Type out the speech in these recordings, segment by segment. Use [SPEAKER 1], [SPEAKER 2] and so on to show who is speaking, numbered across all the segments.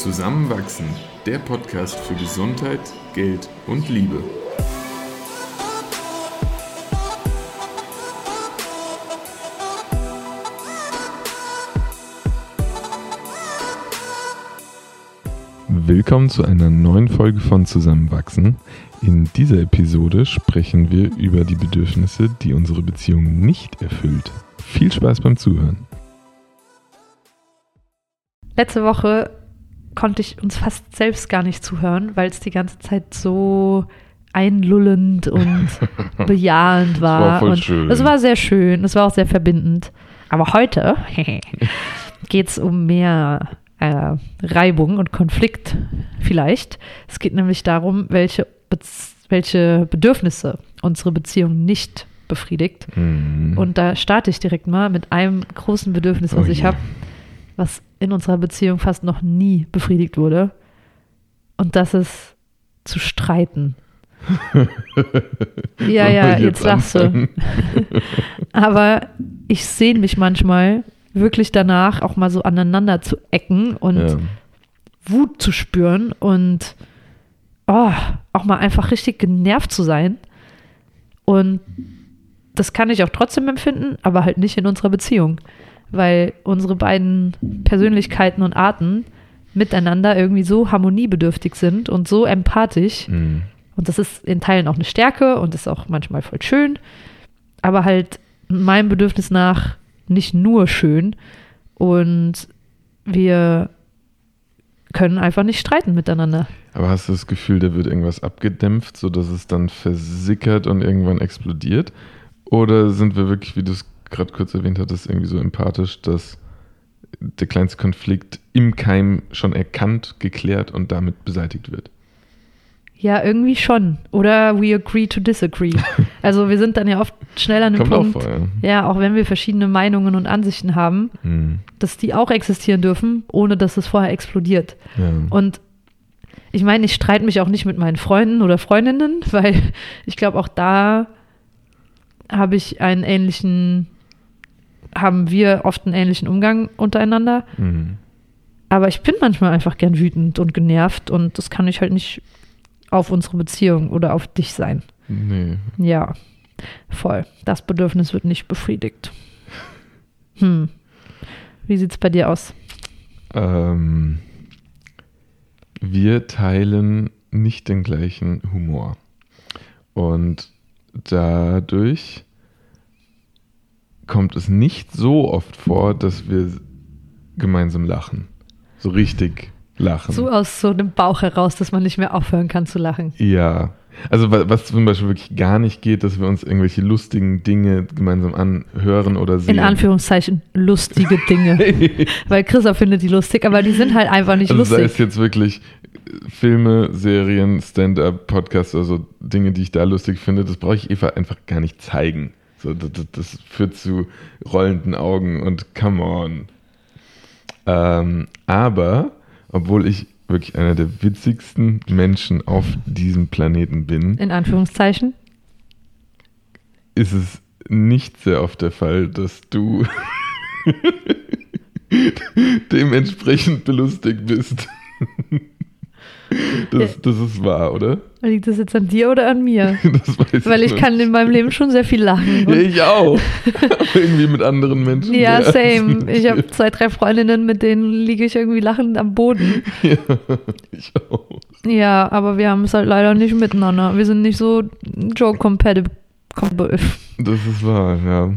[SPEAKER 1] Zusammenwachsen, der Podcast für Gesundheit, Geld und Liebe. Willkommen zu einer neuen Folge von Zusammenwachsen. In dieser Episode sprechen wir über die Bedürfnisse, die unsere Beziehung nicht erfüllt. Viel Spaß beim Zuhören.
[SPEAKER 2] Letzte Woche konnte ich uns fast selbst gar nicht zuhören, weil es die ganze Zeit so einlullend und bejahend war.
[SPEAKER 1] war voll
[SPEAKER 2] und
[SPEAKER 1] schön.
[SPEAKER 2] Es war sehr schön, es war auch sehr verbindend. Aber heute geht es um mehr äh, Reibung und Konflikt vielleicht. Es geht nämlich darum, welche, Bez welche Bedürfnisse unsere Beziehung nicht befriedigt.
[SPEAKER 1] Mhm.
[SPEAKER 2] Und da starte ich direkt mal mit einem großen Bedürfnis, was
[SPEAKER 1] Oh
[SPEAKER 2] ich habe, was in unserer Beziehung fast noch nie befriedigt wurde. Und das ist zu streiten. ja, ja,
[SPEAKER 1] wir
[SPEAKER 2] jetzt lachst du. Aber ich sehne mich manchmal wirklich danach, auch mal so aneinander zu ecken und
[SPEAKER 1] Ja.
[SPEAKER 2] Wut zu spüren und oh, auch mal einfach richtig genervt zu sein. Und das kann ich auch trotzdem empfinden, aber halt nicht in unserer Beziehung, weil unsere beiden Persönlichkeiten und Arten miteinander irgendwie so harmoniebedürftig sind und so empathisch.
[SPEAKER 1] Mhm.
[SPEAKER 2] Und das ist in Teilen auch eine Stärke und ist auch manchmal voll schön, aber halt meinem Bedürfnis nach nicht nur schön. Und wir können einfach nicht streiten miteinander.
[SPEAKER 1] Aber hast du das Gefühl, da wird irgendwas abgedämpft, sodass es dann versickert und irgendwann explodiert? Oder sind wir wirklich, wie du es gerade kurz erwähnt hattest, irgendwie so empathisch, dass der kleinste Konflikt im Keim schon erkannt, geklärt und damit beseitigt wird?
[SPEAKER 2] Ja, irgendwie schon. Oder we agree to disagree. Also wir sind dann ja oft schnell an dem
[SPEAKER 1] Kommt auch
[SPEAKER 2] Punkt,
[SPEAKER 1] vor, ja.
[SPEAKER 2] ja, auch wenn wir verschiedene Meinungen und Ansichten haben,
[SPEAKER 1] Hm.
[SPEAKER 2] dass die auch existieren dürfen, ohne dass es vorher explodiert.
[SPEAKER 1] ja.
[SPEAKER 2] Und ich meine, ich streite mich auch nicht mit meinen Freunden oder Freundinnen, weil ich glaube, auch da habe ich einen ähnlichen, haben wir oft einen ähnlichen Umgang untereinander.
[SPEAKER 1] Hm.
[SPEAKER 2] Aber ich bin manchmal einfach gern wütend und genervt und das kann ich halt nicht auf unsere Beziehung oder auf dich sein.
[SPEAKER 1] Nee.
[SPEAKER 2] Ja, voll. Das Bedürfnis wird nicht befriedigt. Hm. Wie sieht's bei dir aus?
[SPEAKER 1] Ähm, wir teilen nicht den gleichen Humor. Und dadurch kommt es nicht so oft vor, dass wir gemeinsam lachen. So richtig lachen.
[SPEAKER 2] So aus so dem Bauch heraus, dass man nicht mehr aufhören kann zu lachen.
[SPEAKER 1] Ja. Also wa- was zum Beispiel wirklich gar nicht geht, dass wir uns irgendwelche lustigen Dinge gemeinsam anhören oder sehen.
[SPEAKER 2] In Anführungszeichen lustige Dinge. Weil Chrissa findet die lustig, aber die sind halt einfach nicht
[SPEAKER 1] Also sei es
[SPEAKER 2] lustig.
[SPEAKER 1] jetzt wirklich äh, Filme, Serien, Stand-up, Podcasts, also Dinge, die ich da lustig finde, das brauche ich Eva einfach gar nicht zeigen. So, das, das, führt zu rollenden Augen und come on. Ähm, aber, obwohl ich wirklich einer der witzigsten Menschen auf diesem Planeten bin,
[SPEAKER 2] In Anführungszeichen.
[SPEAKER 1] ist es nicht sehr oft der Fall, dass du dementsprechend belustigt bist. Das, das ist wahr, oder?
[SPEAKER 2] Liegt das jetzt an dir oder an mir?
[SPEAKER 1] Das weiß
[SPEAKER 2] Weil ich
[SPEAKER 1] noch
[SPEAKER 2] kann in meinem Leben schon sehr viel lachen.
[SPEAKER 1] Ja, ich auch. Aber irgendwie mit anderen Menschen.
[SPEAKER 2] ja, same. Ich habe zwei, drei Freundinnen, mit denen liege ich irgendwie lachend am Boden.
[SPEAKER 1] Ja, ich auch.
[SPEAKER 2] Ja, aber wir haben es halt leider nicht miteinander. Wir sind nicht so joke-compatible.
[SPEAKER 1] Das ist wahr, ja.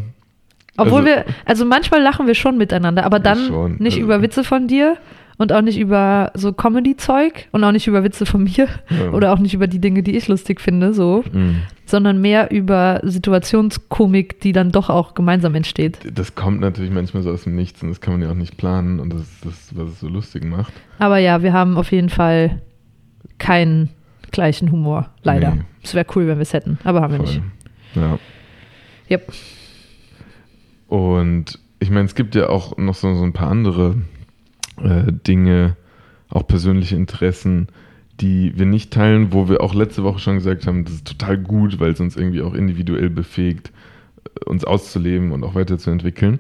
[SPEAKER 2] Obwohl
[SPEAKER 1] Also-
[SPEAKER 2] wir, also manchmal lachen wir schon miteinander, aber dann
[SPEAKER 1] schon,
[SPEAKER 2] nicht
[SPEAKER 1] also-
[SPEAKER 2] über Witze von dir und auch nicht über so Comedy-Zeug und auch nicht über Witze von mir
[SPEAKER 1] Ja.
[SPEAKER 2] oder auch nicht über die Dinge, die ich lustig finde, so,
[SPEAKER 1] Mhm.
[SPEAKER 2] sondern mehr über Situationskomik, die dann doch auch gemeinsam entsteht.
[SPEAKER 1] Das kommt natürlich manchmal so aus dem Nichts und das kann man ja auch nicht planen und das ist das, was es so lustig macht.
[SPEAKER 2] Aber ja, wir haben auf jeden Fall keinen gleichen Humor, leider.
[SPEAKER 1] Nee.
[SPEAKER 2] Es wäre cool, wenn wir es hätten, aber haben wir
[SPEAKER 1] Voll.
[SPEAKER 2] nicht.
[SPEAKER 1] Ja.
[SPEAKER 2] Yep.
[SPEAKER 1] Und ich meine, es gibt ja auch noch so, so ein paar andere äh, Dinge, auch persönliche Interessen, die wir nicht teilen, wo wir auch letzte Woche schon gesagt haben, das ist total gut, weil es uns irgendwie auch individuell befähigt, äh, uns auszuleben und auch weiterzuentwickeln.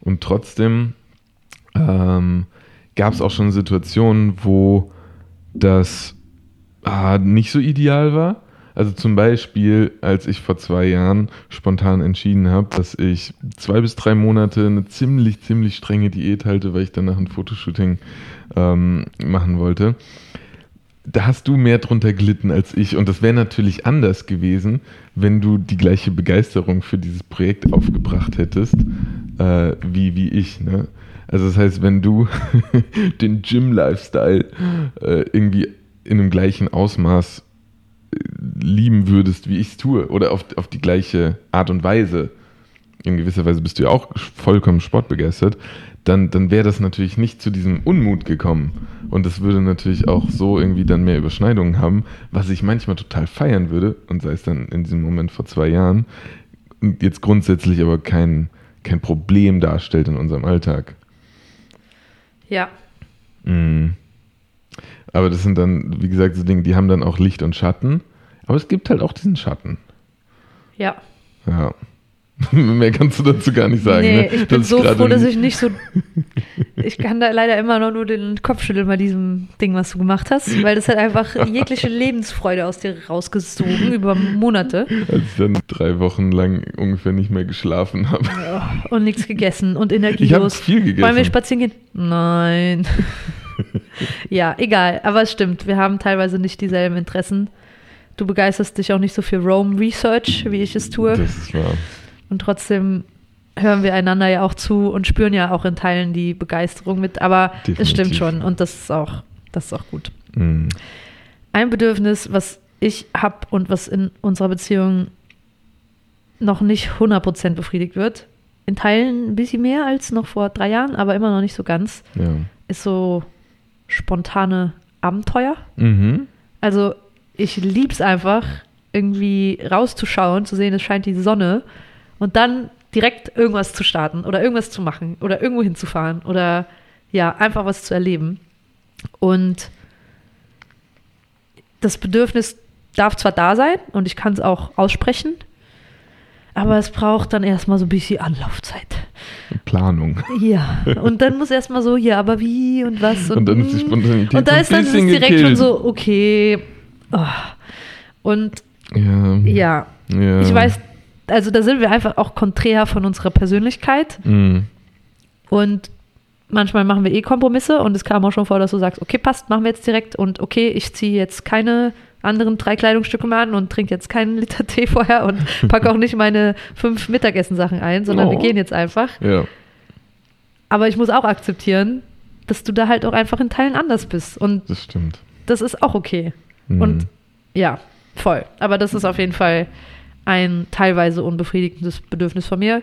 [SPEAKER 1] Und trotzdem ähm, gab es auch schon Situationen, wo das ah, nicht so ideal war. Also zum Beispiel, als ich vor zwei Jahren spontan entschieden habe, dass ich zwei bis drei Monate eine ziemlich, ziemlich strenge Diät halte, weil ich danach ein Fotoshooting ähm, machen wollte. Da hast du mehr drunter gelitten als ich. Und das wäre natürlich anders gewesen, wenn du die gleiche Begeisterung für dieses Projekt aufgebracht hättest, äh, wie, wie ich. Ne? Also das heißt, wenn du den Gym-Lifestyle äh, irgendwie in einem gleichen Ausmaß lieben würdest, wie ich es tue, oder auf, auf die gleiche Art und Weise, in gewisser Weise bist du ja auch vollkommen sportbegeistert, dann, dann wäre das natürlich nicht zu diesem Unmut gekommen. Und das würde natürlich auch so irgendwie dann mehr Überschneidungen haben, was ich manchmal total feiern würde, und sei es dann in diesem Moment vor zwei Jahren, jetzt grundsätzlich aber kein, kein Problem darstellt in unserem Alltag.
[SPEAKER 2] Ja.
[SPEAKER 1] Mhm. Aber das sind dann, wie gesagt, so Dinge, die haben dann auch Licht und Schatten. Aber es gibt halt auch diesen Schatten.
[SPEAKER 2] Ja.
[SPEAKER 1] Ja. Mehr kannst du dazu gar nicht sagen.
[SPEAKER 2] Nee,
[SPEAKER 1] ne?
[SPEAKER 2] ich bin so froh, dass ich nicht so. Ich kann da leider immer noch nur den Kopf schütteln bei diesem Ding, was du gemacht hast, weil das hat einfach jegliche Lebensfreude aus dir rausgesogen über Monate
[SPEAKER 1] Als ich dann drei Wochen lang ungefähr nicht mehr geschlafen habe.
[SPEAKER 2] und nichts gegessen und
[SPEAKER 1] Ich habe
[SPEAKER 2] energielos.
[SPEAKER 1] viel gegessen.
[SPEAKER 2] Wollen wir spazieren gehen? Nein. ja, egal, aber es stimmt, wir haben teilweise nicht dieselben Interessen. Du begeisterst dich auch nicht so für Rome Research, wie ich es tue.
[SPEAKER 1] Das ist wahr.
[SPEAKER 2] Und trotzdem hören wir einander ja auch zu und spüren ja auch in Teilen die Begeisterung mit. Aber es
[SPEAKER 1] Definitiv.
[SPEAKER 2] stimmt schon und das ist auch, das ist auch gut.
[SPEAKER 1] Mhm.
[SPEAKER 2] Ein Bedürfnis, was ich habe und was in unserer Beziehung noch nicht 100% befriedigt wird, in Teilen ein bisschen mehr als noch vor drei Jahren, aber immer noch nicht so ganz,
[SPEAKER 1] Ja.
[SPEAKER 2] ist so spontane Abenteuer.
[SPEAKER 1] Mhm.
[SPEAKER 2] Also ich lieb's einfach, irgendwie rauszuschauen, zu sehen, es scheint die Sonne und dann direkt irgendwas zu starten oder irgendwas zu machen oder irgendwo hinzufahren oder ja, einfach was zu erleben. Und das Bedürfnis darf zwar da sein und ich kann es auch aussprechen, aber es braucht dann erstmal so ein bisschen Anlaufzeit.
[SPEAKER 1] Planung.
[SPEAKER 2] Ja, und dann muss erstmal so, ja, aber wie und was
[SPEAKER 1] Und dann ist die. Spontanität
[SPEAKER 2] Und da ist dann ist es direkt schon
[SPEAKER 1] gekillt.
[SPEAKER 2] so, okay. Oh. Und
[SPEAKER 1] Ja.
[SPEAKER 2] ja,
[SPEAKER 1] ja.
[SPEAKER 2] ich weiß, also da sind wir einfach auch konträr von unserer Persönlichkeit.
[SPEAKER 1] Mhm.
[SPEAKER 2] Und manchmal machen wir eh Kompromisse und es kam auch schon vor, dass du sagst, okay, passt, machen wir jetzt direkt und okay, ich ziehe jetzt keine anderen drei Kleidungsstücke mehr an und trinke jetzt keinen Liter Tee vorher und packe auch nicht meine fünf Mittagessensachen ein, sondern wir
[SPEAKER 1] Oh.
[SPEAKER 2] gehen jetzt einfach.
[SPEAKER 1] Ja.
[SPEAKER 2] Aber ich muss auch akzeptieren, dass du da halt auch einfach in Teilen anders bist. Und
[SPEAKER 1] Das stimmt.
[SPEAKER 2] das ist auch okay.
[SPEAKER 1] Mhm.
[SPEAKER 2] Und ja, voll. Aber das ist auf jeden Fall ein teilweise unbefriedigendes Bedürfnis von mir.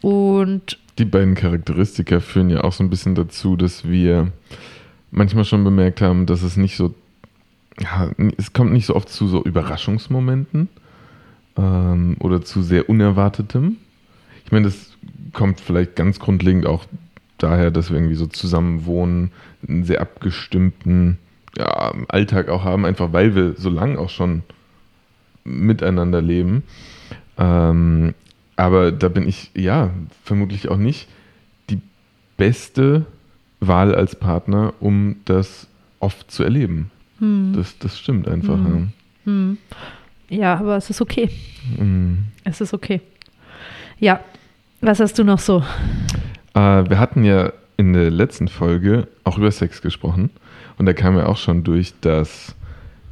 [SPEAKER 2] Und
[SPEAKER 1] Die beiden Charakteristika führen ja auch so ein bisschen dazu, dass wir manchmal schon bemerkt haben, dass es nicht so, ja, es kommt nicht so oft zu so Überraschungsmomenten ähm, oder zu sehr Unerwartetem. Ich meine, das kommt vielleicht ganz grundlegend auch daher, dass wir irgendwie so zusammen wohnen, einen sehr abgestimmten ja, Alltag auch haben, einfach weil wir so lange auch schon miteinander leben. Ähm, aber da bin ich, ja, vermutlich auch nicht die beste Wahl als Partner, um das oft zu erleben.
[SPEAKER 2] hm,
[SPEAKER 1] Das, das stimmt einfach.
[SPEAKER 2] Hm. hm. ja, aber es ist okay.
[SPEAKER 1] Ja. Mhm.
[SPEAKER 2] Es ist okay. Ja, was hast du noch so?
[SPEAKER 1] Äh, wir hatten ja in der letzten Folge auch über Sex gesprochen. Und da kam ja auch schon durch, dass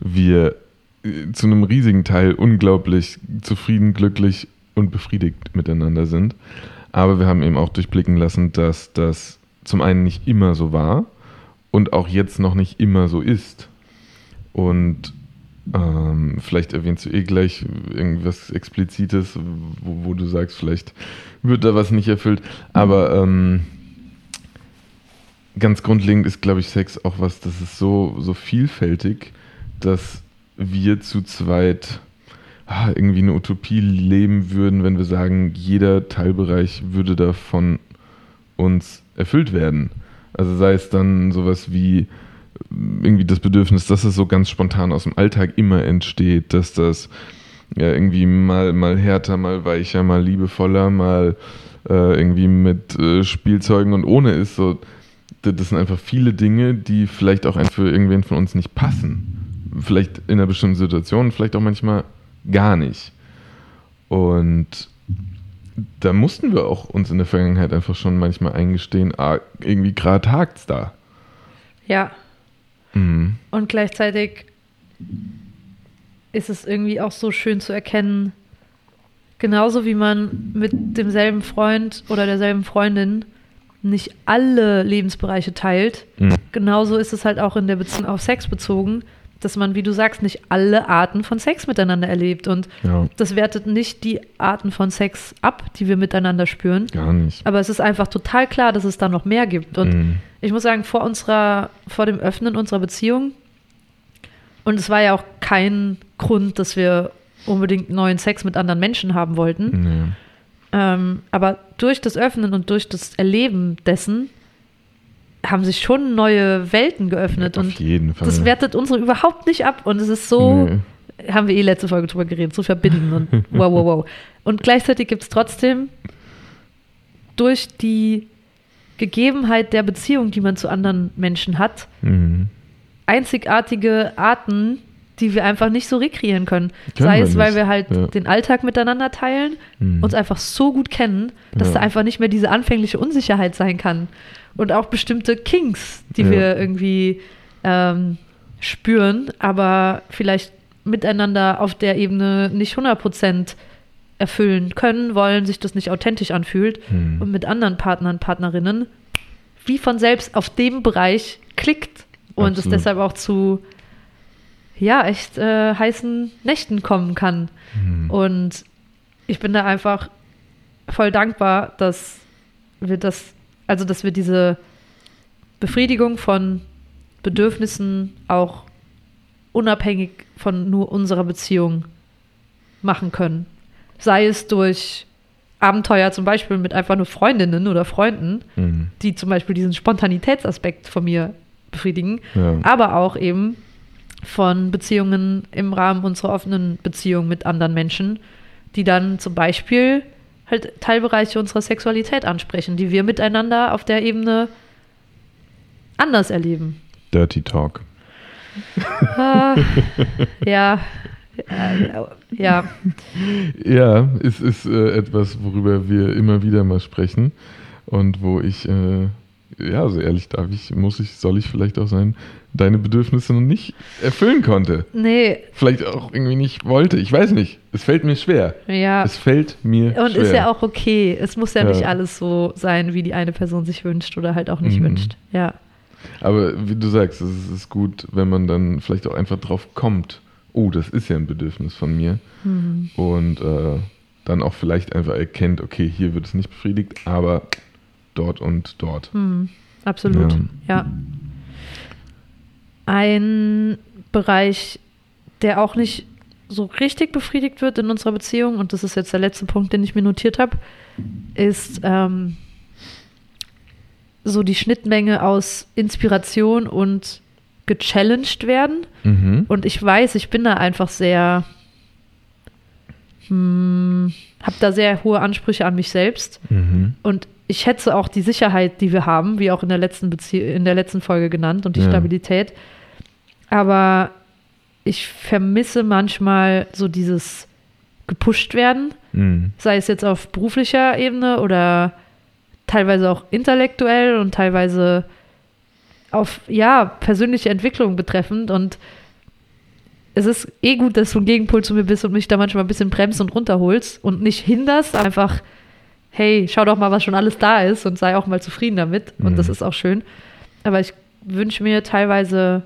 [SPEAKER 1] wir äh, zu einem riesigen Teil unglaublich zufrieden, glücklich und befriedigt miteinander sind. Aber wir haben eben auch durchblicken lassen, dass das zum einen nicht immer so war und auch jetzt noch nicht immer so ist. Und ähm, vielleicht erwähnst du eh gleich irgendwas Explizites, wo, wo du sagst, vielleicht wird da was nicht erfüllt. Aber ähm, ganz grundlegend ist, glaube ich, Sex auch was, das ist so, so vielfältig, dass wir zu zweit ah, irgendwie eine Utopie leben würden, wenn wir sagen, jeder Teilbereich würde davon uns erfüllt werden. Also sei es dann sowas wie irgendwie das Bedürfnis, dass es so ganz spontan aus dem Alltag immer entsteht, dass das ja irgendwie mal, mal härter, mal weicher, mal liebevoller, mal äh, irgendwie mit äh, Spielzeugen und ohne ist. So, das sind einfach viele Dinge, die vielleicht auch für irgendwen von uns nicht passen. Vielleicht in einer bestimmten Situation, vielleicht auch manchmal gar nicht. Und da mussten wir auch uns in der Vergangenheit einfach schon manchmal eingestehen, ah, irgendwie gerade hakt's da.
[SPEAKER 2] Ja.
[SPEAKER 1] Mhm.
[SPEAKER 2] Und gleichzeitig ist es irgendwie auch so schön zu erkennen, genauso wie man mit demselben Freund oder derselben Freundin nicht alle Lebensbereiche teilt,
[SPEAKER 1] Mhm.
[SPEAKER 2] genauso ist es halt auch in der Beziehung auf Sex bezogen, dass man, wie du sagst, nicht alle Arten von Sex miteinander erlebt. Und
[SPEAKER 1] Ja,
[SPEAKER 2] das wertet nicht die Arten von Sex ab, die wir miteinander spüren.
[SPEAKER 1] gar nicht.
[SPEAKER 2] Aber es ist einfach total klar, dass es da noch mehr gibt. Und
[SPEAKER 1] Mhm.
[SPEAKER 2] ich muss sagen, vor unserer, vor dem Öffnen unserer Beziehung, und es war ja auch kein Grund, dass wir unbedingt neuen Sex mit anderen Menschen haben wollten.
[SPEAKER 1] Nee.
[SPEAKER 2] Ähm, aber durch das Öffnen und durch das Erleben dessen haben sich schon neue Welten geöffnet.
[SPEAKER 1] Auf
[SPEAKER 2] und
[SPEAKER 1] jeden Fall.
[SPEAKER 2] das wertet unsere überhaupt nicht ab. Und es ist so,
[SPEAKER 1] Nee.
[SPEAKER 2] haben wir eh letzte Folge drüber geredet, so verbinden und wow, wow, wow. Und gleichzeitig gibt es trotzdem durch die Gegebenheit der Beziehung, die man zu anderen Menschen hat,
[SPEAKER 1] Mhm.
[SPEAKER 2] einzigartige Arten, die wir einfach nicht so rekreieren können.
[SPEAKER 1] Können
[SPEAKER 2] Sei es, weil wir halt
[SPEAKER 1] ja.
[SPEAKER 2] den Alltag miteinander teilen,
[SPEAKER 1] Mhm.
[SPEAKER 2] uns einfach so gut kennen, dass
[SPEAKER 1] Ja.
[SPEAKER 2] da einfach nicht mehr diese anfängliche Unsicherheit sein kann. Und auch bestimmte Kinks, die
[SPEAKER 1] Ja.
[SPEAKER 2] wir irgendwie ähm, spüren, aber vielleicht miteinander auf der Ebene nicht 100% erfüllen können, wollen, sich das nicht authentisch anfühlt
[SPEAKER 1] Mhm.
[SPEAKER 2] und mit anderen Partnern, Partnerinnen wie von selbst auf dem Bereich klickt und es
[SPEAKER 1] Absolut.
[SPEAKER 2] deshalb auch zu ja, echt äh, heißen Nächten kommen kann.
[SPEAKER 1] Mhm.
[SPEAKER 2] Und ich bin da einfach voll dankbar, dass wir das, also dass wir diese Befriedigung von Bedürfnissen auch unabhängig von nur unserer Beziehung machen können. Sei es durch Abenteuer zum Beispiel mit einfach nur Freundinnen oder Freunden,
[SPEAKER 1] Mhm.
[SPEAKER 2] die zum Beispiel diesen Spontanitätsaspekt von mir befriedigen,
[SPEAKER 1] Ja.
[SPEAKER 2] aber auch eben von Beziehungen im Rahmen unserer offenen Beziehung mit anderen Menschen, die dann zum Beispiel halt Teilbereiche unserer Sexualität ansprechen, die wir miteinander auf der Ebene anders erleben.
[SPEAKER 1] Dirty Talk.
[SPEAKER 2] Ah, ja, äh, ja,
[SPEAKER 1] Ja, es ist äh, etwas, worüber wir immer wieder mal sprechen und wo ich, äh, ja, so ehrlich darf ich, muss ich, soll ich vielleicht auch sein, deine Bedürfnisse noch nicht erfüllen konnte.
[SPEAKER 2] nee,
[SPEAKER 1] Vielleicht auch irgendwie nicht wollte. Ich weiß nicht. Es fällt mir schwer.
[SPEAKER 2] ja.
[SPEAKER 1] Es fällt mir
[SPEAKER 2] Und
[SPEAKER 1] schwer.
[SPEAKER 2] ist ja auch okay. Es muss ja,
[SPEAKER 1] Ja.
[SPEAKER 2] nicht alles so sein, wie die eine Person sich wünscht oder halt auch nicht
[SPEAKER 1] Mhm.
[SPEAKER 2] wünscht. Ja.
[SPEAKER 1] Aber wie du sagst, es ist- ist gut, wenn man dann vielleicht auch einfach drauf kommt, oh, das ist ja ein Bedürfnis von mir.
[SPEAKER 2] Mhm.
[SPEAKER 1] Und äh, dann auch vielleicht einfach erkennt, okay, hier wird es nicht befriedigt, aber dort und dort.
[SPEAKER 2] Hm, absolut, ja. Ein Bereich, der auch nicht so richtig befriedigt wird in unserer Beziehung, und das ist jetzt der letzte Punkt, den ich mir notiert habe, ist ähm, so die Schnittmenge aus Inspiration und gechallenged werden.
[SPEAKER 1] Mhm.
[SPEAKER 2] Und ich weiß, ich bin da einfach sehr, hm, habe da sehr hohe Ansprüche an mich selbst.
[SPEAKER 1] Mhm.
[SPEAKER 2] Und ich schätze auch die Sicherheit, die wir haben, wie auch in der letzten, Bezie in der letzten Folge genannt, und die
[SPEAKER 1] Ja.
[SPEAKER 2] Stabilität. Aber ich vermisse manchmal so dieses gepusht werden,
[SPEAKER 1] Mhm.
[SPEAKER 2] sei es jetzt auf beruflicher Ebene oder teilweise auch intellektuell und teilweise auf, ja, persönliche Entwicklung betreffend. Und es ist eh gut, dass du ein Gegenpol zu mir bist und mich da manchmal ein bisschen bremst und runterholst und nicht hinderst, einfach, hey, schau doch mal, was schon alles da ist und sei auch mal zufrieden damit. Und
[SPEAKER 1] Mhm.
[SPEAKER 2] das ist auch schön. Aber ich wünsche mir teilweise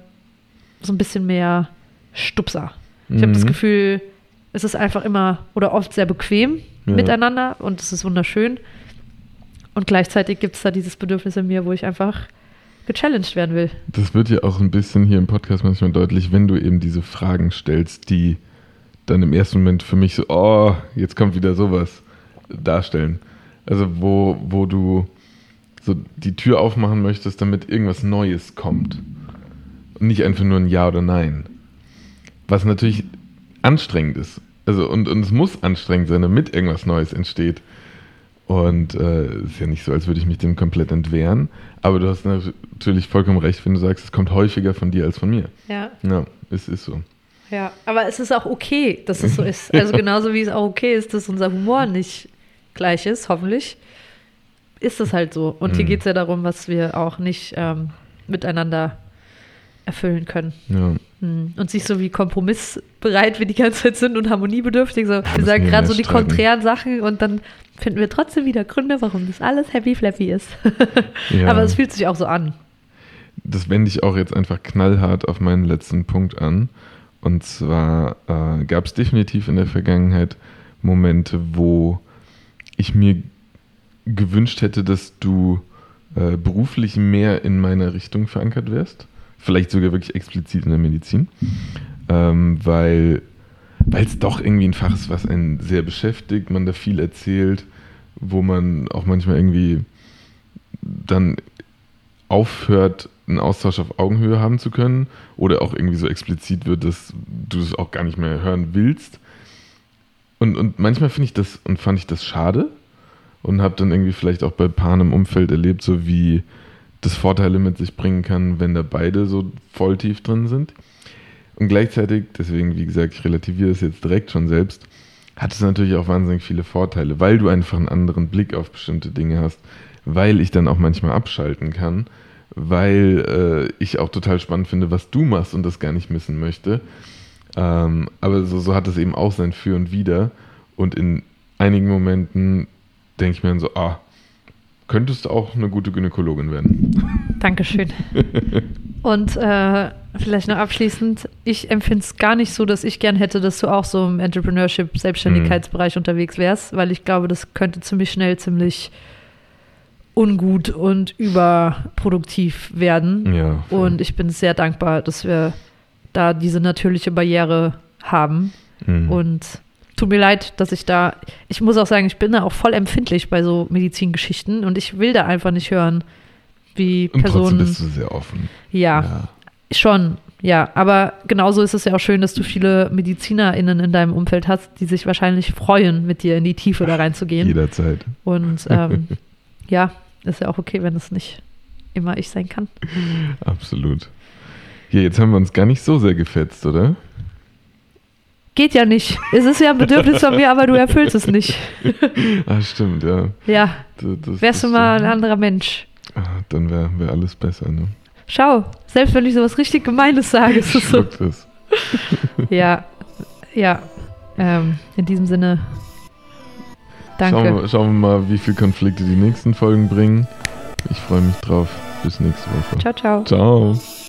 [SPEAKER 2] so ein bisschen mehr Stupser. Ich habe das
[SPEAKER 1] Mhm.
[SPEAKER 2] Gefühl, es ist einfach immer oder oft sehr bequem
[SPEAKER 1] Ja.
[SPEAKER 2] miteinander und es ist wunderschön. Und gleichzeitig gibt es da dieses Bedürfnis in mir, wo ich einfach gechallenged werden will.
[SPEAKER 1] Das wird ja auch ein bisschen hier im Podcast manchmal deutlich, wenn du eben diese Fragen stellst, die dann im ersten Moment für mich so, oh, jetzt kommt wieder sowas darstellen. Also wo, wo du so die Tür aufmachen möchtest, damit irgendwas Neues kommt. Und nicht einfach nur ein Ja oder Nein. Was natürlich anstrengend ist. Also und, und es muss anstrengend sein, damit irgendwas Neues entsteht. Und äh, ist ja nicht so, als würde ich mich dem komplett entwehren. Aber du hast natürlich vollkommen recht, wenn du sagst, es kommt häufiger von dir als von mir.
[SPEAKER 2] Ja.
[SPEAKER 1] Ja, es ist so.
[SPEAKER 2] Ja, aber es ist auch okay, dass es so ist. Also genauso wie es auch okay ist, dass unser Humor nicht gleich ist, hoffentlich, ist es halt so. Und hier
[SPEAKER 1] Mhm.
[SPEAKER 2] geht es ja darum, was wir auch nicht ähm, miteinander erfüllen können.
[SPEAKER 1] Ja.
[SPEAKER 2] Hm. Und sich so wie kompromissbereit wir die ganze Zeit sind und harmoniebedürftig. So, wir sagen gerade so die
[SPEAKER 1] streiten.
[SPEAKER 2] konträren Sachen und dann finden wir trotzdem wieder Gründe, warum das alles happy flappy ist.
[SPEAKER 1] Ja.
[SPEAKER 2] Aber es fühlt sich auch so an.
[SPEAKER 1] das wende ich auch jetzt einfach knallhart auf meinen letzten Punkt an. Und zwar äh, gab es definitiv in der Vergangenheit Momente, wo ich mir gewünscht hätte, dass du äh, beruflich mehr in meiner Richtung verankert wärst. Vielleicht sogar wirklich explizit in der Medizin. Ähm, weil weil es doch irgendwie ein Fach ist, was einen sehr beschäftigt, man da viel erzählt, wo man auch manchmal irgendwie dann aufhört, einen Austausch auf Augenhöhe haben zu können oder auch irgendwie so explizit wird, dass du es auch gar nicht mehr hören willst. Und, und manchmal finde ich das und fand ich das schade und habe dann irgendwie vielleicht auch bei Paaren im Umfeld erlebt, so wie das Vorteile mit sich bringen kann, wenn da beide so voll tief drin sind. Und gleichzeitig, deswegen, wie gesagt, ich relativiere das jetzt direkt schon selbst, hat es natürlich auch wahnsinnig viele Vorteile, weil du einfach einen anderen Blick auf bestimmte Dinge hast, weil ich dann auch manchmal abschalten kann, weil äh, ich auch total spannend finde, was du machst und das gar nicht missen möchte. Ähm, aber so, so hat es eben auch sein Für und Wider. Und in einigen Momenten denke ich mir dann so, ah, könntest du auch eine gute Gynäkologin werden.
[SPEAKER 2] Dankeschön. Und äh, vielleicht noch abschließend, ich empfinde es gar nicht so, dass ich gern hätte, dass du auch so im Entrepreneurship, Selbstständigkeitsbereich unterwegs wärst, weil ich glaube, das könnte ziemlich schnell ziemlich ungut und überproduktiv werden.
[SPEAKER 1] Ja.
[SPEAKER 2] Und ich bin sehr dankbar, dass wir da diese natürliche Barriere haben.
[SPEAKER 1] Mhm.
[SPEAKER 2] Und tut mir leid, dass ich da, ich muss auch sagen, ich bin da auch voll empfindlich bei so Medizingeschichten und ich will da einfach nicht hören, wie
[SPEAKER 1] und trotzdem
[SPEAKER 2] Personen.
[SPEAKER 1] bist du sehr offen.
[SPEAKER 2] ja, schon, ja. Aber genauso ist es ja auch schön, dass du viele MedizinerInnen in deinem Umfeld hast, die sich wahrscheinlich freuen, mit dir in die Tiefe da reinzugehen.
[SPEAKER 1] Jederzeit.
[SPEAKER 2] Und ähm, ja, ist ja auch okay, wenn es nicht immer ich sein kann.
[SPEAKER 1] Absolut. Jetzt haben wir uns gar nicht so sehr gefetzt, oder?
[SPEAKER 2] Geht ja nicht. Es ist ja ein Bedürfnis von mir, aber du erfüllst es nicht.
[SPEAKER 1] Ah, stimmt, ja.
[SPEAKER 2] Ja,
[SPEAKER 1] Das, das,
[SPEAKER 2] wärst du
[SPEAKER 1] das
[SPEAKER 2] mal ein anderer Mensch.
[SPEAKER 1] Ah, dann wäre wär alles besser, ne?
[SPEAKER 2] Schau, selbst wenn ich sowas richtig Gemeines sage, ist es so.
[SPEAKER 1] Es.
[SPEAKER 2] Ja, ja. Ähm, in diesem Sinne, danke.
[SPEAKER 1] Schauen wir, schauen wir mal, wie viele Konflikte die nächsten Folgen bringen. Ich freue mich drauf. Bis nächste Woche.
[SPEAKER 2] Ciao, ciao.
[SPEAKER 1] Ciao.